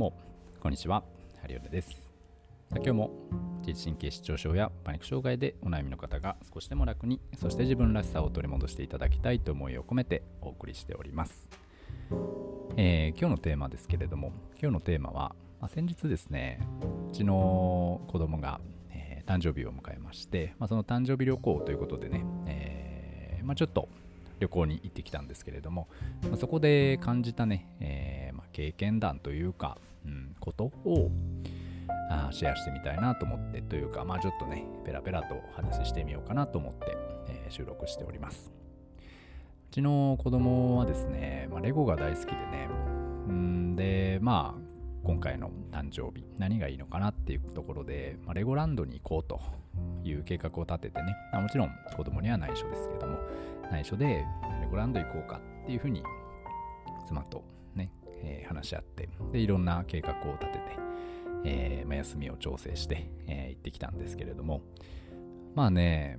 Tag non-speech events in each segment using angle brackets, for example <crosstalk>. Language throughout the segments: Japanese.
も、こんにちは。ハリオルです。今日も自律神経失調症やパニック障害でお悩みの方が少しでも楽に、そして自分らしさを取り戻していただきたいと思いを込めてお送りしております。えー、今日のテーマですけれども、今日のテーマは、まあ、先日ですね、うちの子供が、えー、誕生日を迎えまして、まあ、その誕生日旅行ということでね、えー、まあ、ちょっと旅行に行ってきたんですけれども、まあ、そこで感じたね、えー、まあ、経験談というか、ことをあシェアしてみたいなと思ってというか、まあちょっとね、ペラペラとお話ししてみようかなと思って、えー、収録しております。うちの子供はですね、まあ、レゴが大好きでね、んで、まあ今回の誕生日、何がいいのかなっていうところで、まあ、レゴランドに行こうという計画を立ててね、まあ、もちろん子供には内緒ですけども、内緒でレゴランド行こうかっていうふうに妻とね、話し合ってでいろんな計画を立てて、えーまあ、休みを調整して、えー、行ってきたんですけれどもまあね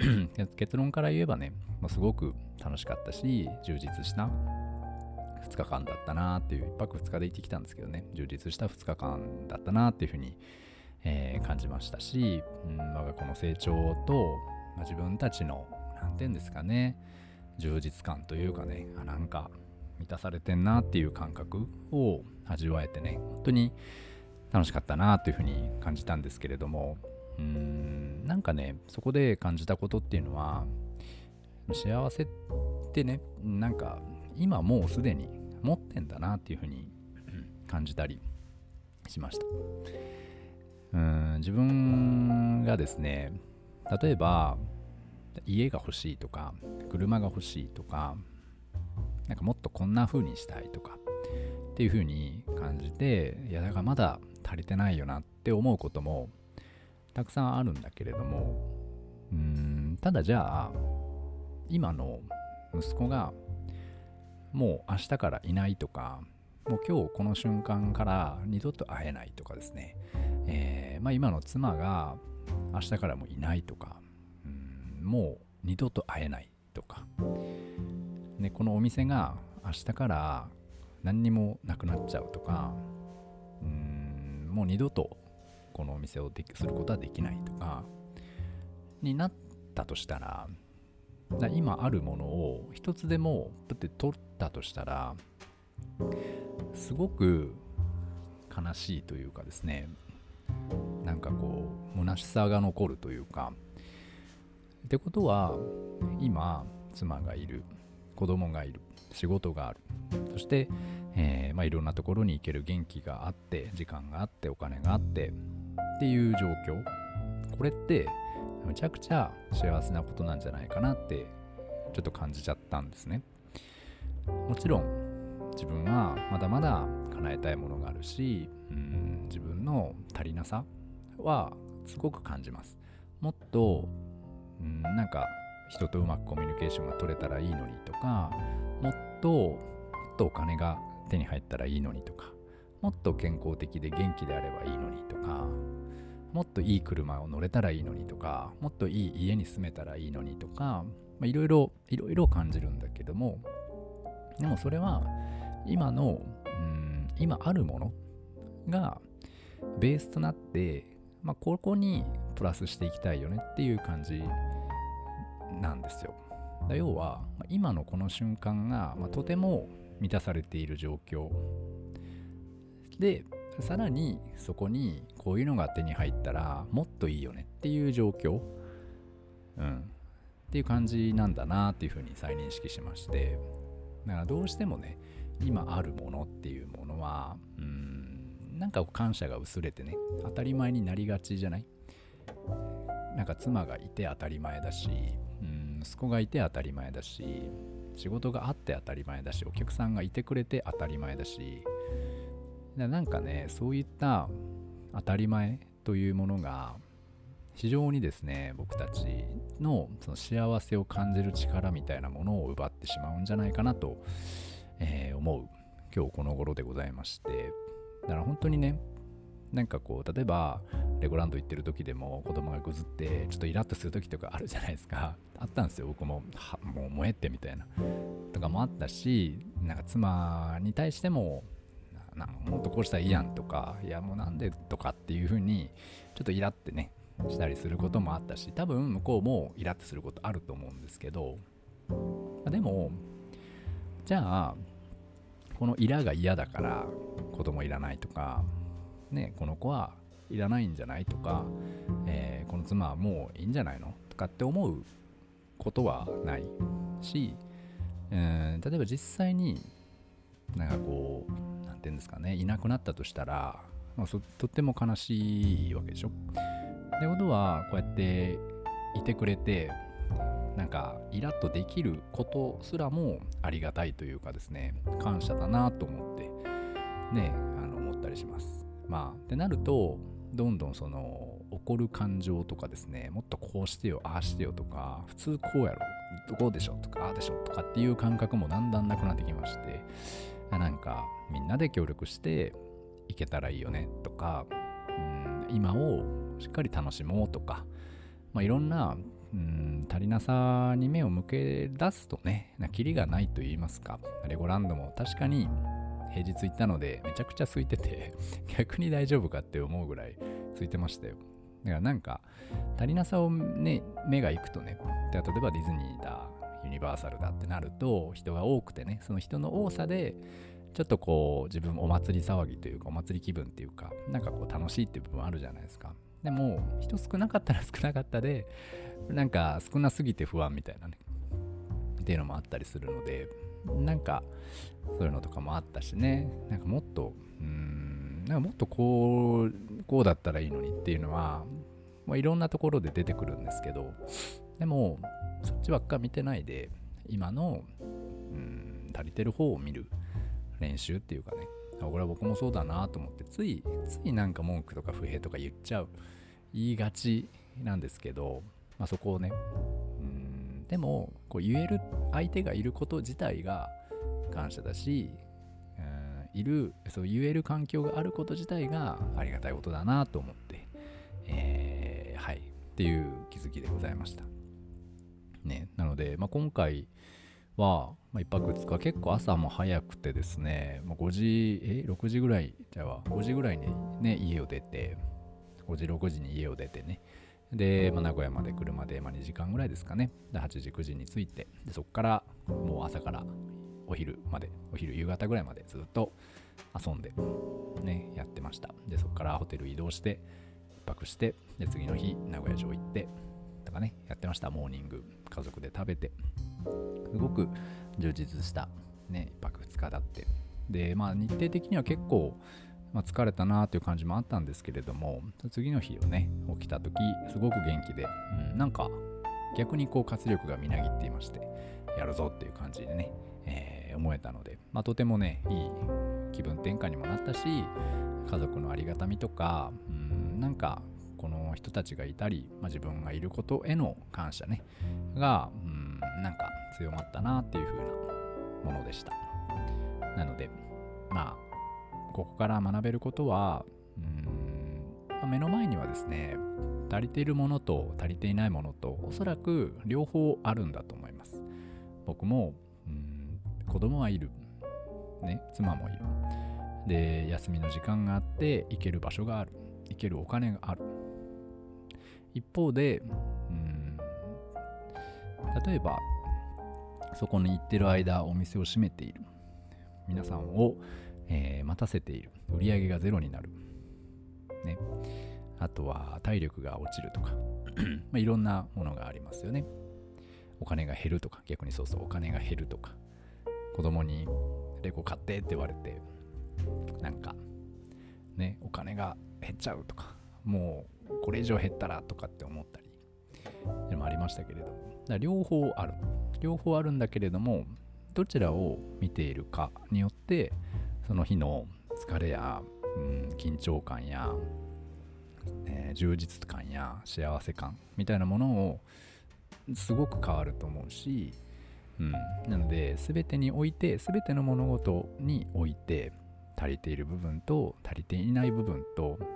<clears throat> 結論から言えばね、まあ、すごく楽しかったし充実した2日間だったなっていう1泊2日で行ってきたんですけどね充実した2日間だったなっていうふうに、えー、感じましたし、うん、我が子の成長と、まあ、自分たちの何て言うんですかね充実感というかねあなんか満たされてんなっていう感覚を味わえてね本当に楽しかったなというふうに感じたんですけれどもうーんなんかねそこで感じたことっていうのは幸せってねなんか今もうすでに持ってんだなっていうふうに感じたりしました。うん自分がですね例えば家が欲しいとか車が欲しいとかなんかもっとこんな風にしたいとかっていう風に感じていやだからまだ足りてないよなって思うこともたくさんあるんだけれどもうんただじゃあ今の息子がもう明日からいないとかもう今日この瞬間から二度と会えないとかですね、えーまあ、今の妻が明日からもいないとかもう二度と会えないとか、ね、このお店が明日から何にもなくなっちゃうとかうんもう二度とこのお店をですることはできないとかになったとしたら今あるものを一つでもだって取ったとしたらすごく悲しいというかですねなんかこう虚しさが残るというかってことは今妻がいる。子供がいる。仕事がある。そして、えー、まあ、いろんなところに行ける元気があって時間があってお金があってっていう状況。これってむちゃくちゃ幸せなことなんじゃないかなってちょっと感じちゃったんですね。もちろん自分はまだまだ叶えたいものがあるしうん自分の足りなさはすごく感じます。もっとうん、なんか人とうまくコミュニケーションが取れたらいいのにとかもっともっとお金が手に入ったらいいのにとかもっと健康的で元気であればいいのにとかもっといい車を乗れたらいいのにとかもっといい家に住めたらいいのにとかいろいろいろいろ感じるんだけどもでもそれは今のうん今あるものがベースとなって、まあ、ここにプラスしていきたいよねっていう感じなんですよ。要は今のこの瞬間が、まとても満たされている状況。でさらにそこにこういうのが手に入ったらもっといいよね。っていう状況、うん、っていう感じなんだなっていうふうに再認識しまして。だからどうしてもね今あるものっていうものはうんなんか感謝が薄れてね当たり前になりがちじゃない？なんか妻がいて当たり前だし息子がいて当たり前だし仕事があって当たり前だしお客さんがいてくれて当たり前だし。だなんかねそういった当たり前というものが非常にですね僕たちのその幸せを感じる力みたいなものを奪ってしまうんじゃないかなと、えー、思う今日この頃でございまして。だから本当にねなんかこう例えばレゴランド行ってる時でも子供がぐずってちょっとイラッとする時とかあるじゃないですか。<laughs> あったんですよ。僕もはもう燃えてみたいな。とかもあったしなんか妻に対してもなんかもっとこうしたらいいやんとかいやもうなんでとかっていう風にちょっとイラってねしたりすることもあったし多分向こうもイラってすることあると思うんですけどでもじゃあこのイラが嫌だから子供いらないとかねこの子はいらないんじゃないとか、えー、この妻はもういいんじゃないのとかって思うことはないし、えー、例えば実際になんかこう何て言うんですかねいなくなったとしたら、まあ、とっても悲しいわけでしょ。ってことはこうやっていてくれてなんかイラッとできることすらもありがたいというかですね感謝だなと思ってねあの思ったりします。まあってなるとどんどんその怒る感情とかですねもっとこうしてよああしてよとか普通こうやろこうでしょとかああでしょとかっていう感覚もだんだんなくなってきましてなんかみんなで協力していけたらいいよねとかうん今をしっかり楽しもうとか、まあ、いろんなうん足りなさに目を向け出すとねなキリがないと言いますかレゴランドも確かに平日行ったのでめちゃくちゃ空いてて <laughs> 逆に大丈夫かって思うぐらい空いてましたよ。だからなんか足りなさをね目が行くとね例えばディズニーだユニバーサルだってなると人が多くてねその人の多さでちょっとこう自分お祭り騒ぎというかお祭り気分っていうかなんかこう楽しいっていう部分あるじゃないですか。でも人少なかったら少なかったでなんか少なすぎて不安みたいなね。っていうのもあったりするのでなんかそういうのとかもあったしね。なんかもっとうんなんかもっとこうこうだったらいいのにっていうのはもういろんなところで出てくるんですけどでもそっちばっか見てないで今のうん足りてる方を見る練習っていうかね。これは僕もそうだなと思ってついついなんか文句とか不平とか言っちゃう言いがちなんですけど、まあ、そこをねでもこう言える相手がいること自体が感謝だし、うん、いるそう言える環境があること自体がありがたいことだなと思って、えー、はいっていう気づきでございました。ね、なので、まあ、今回は、まあ、1泊2日結構朝も早くてですね、まあ、5時え6時ぐらいじゃあ5時ぐらいにね家を出て5時6時に家を出てねで、まあ、名古屋まで車で、まあ、2時間ぐらいですかね。で8時9時に着いて。でそこからもう朝からお昼までお昼夕方ぐらいまでずっと遊んでねやってました。でそこからホテル移動して1泊してで次の日名古屋城行ってとかねやってました。モーニング。家族で食べて。すごく充実したね1泊2日だって。でまあ日程的には結構まあ、疲れたなという感じもあったんですけれども次の日をね起きた時すごく元気で、うん、なんか逆にこう活力がみなぎっていましてやるぞっていう感じでね、えー、思えたので、まあ、とてもねいい気分転換にもなったし家族のありがたみとか、うん、なんかこの人たちがいたり、まあ、自分がいることへの感謝ねが、うん、なんか強まったなっていう風なものでした。なのでまあここから学べることはうん、ま、目の前にはですね足りているものと足りていないものとおそらく両方あるんだと思います。僕もうん子供はいる。ね妻もいる。で休みの時間があって行ける場所がある。行けるお金がある。一方でうん例えばそこに行ってる間お店を閉めている。皆さんをえー、待たせている。売り上げがゼロになる、ね、あとは体力が落ちるとか。まあいろんなものがありますよね。お金が減るとか。逆にそうそうお金が減るとか。子供にレゴ買ってって言われてなんかねお金が減っちゃうとか。もうこれ以上減ったらとかって思ったり。でもありましたけれども。だ両方ある。両方あるんだけれどもどちらを見ているかによってその日の疲れや、うん、緊張感や、えー、充実感や幸せ感みたいなものをすごく変わると思うし、うん、なので全てにおいて全ての物事において足りている部分と足りていない部分と、ま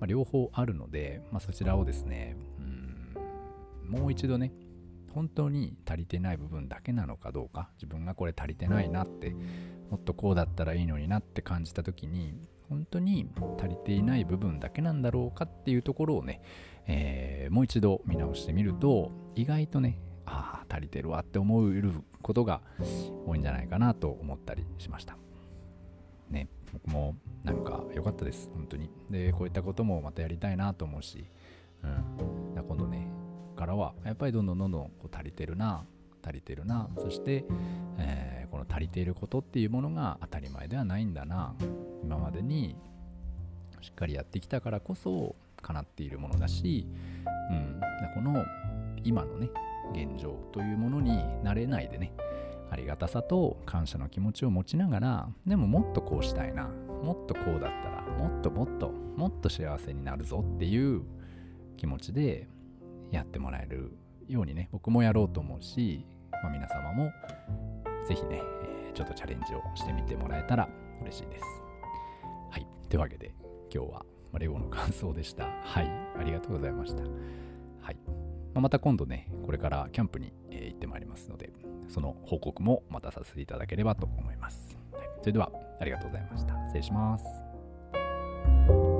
あ、両方あるので、まあ、そちらをですね、うん、もう一度ね本当に足りてない部分だけなのかどうか自分がこれ足りてないなってもっとこうだったらいいのになって感じた時に本当に足りていない部分だけなんだろうかっていうところをね、えー、もう一度見直してみると意外とねああ足りてるわって思えることが多いんじゃないかなと思ったりしました。ね僕もなんか良かったです本当に。でこういったこともまたやりたいなと思うしうん。今度ねからはやっぱりどんどんどんどんこう足りてるな足りてるなそして、えー、の足りていることっていうものが当たり前ではないんだな。今までにしっかりやってきたからこそ叶っているものだし、うん、この今のね現状というものになれないでねありがたさと感謝の気持ちを持ちながらでももっとこうしたいな。もっとこうだったらもっともっともっと幸せになるぞっていう気持ちでやってもらえるようにね僕もやろうと思うし、まあ、皆様も是非ね、え、ちょっとチャレンジをしてみてもらえたら嬉しいです。はい。というわけで今日はレゴの感想でした。はい。ありがとうございました。はい。まあ、また今度ね、これからキャンプに、え、行ってまいりますので、その報告もまたさせていただければと思います。はい、それではありがとうございました。失礼します。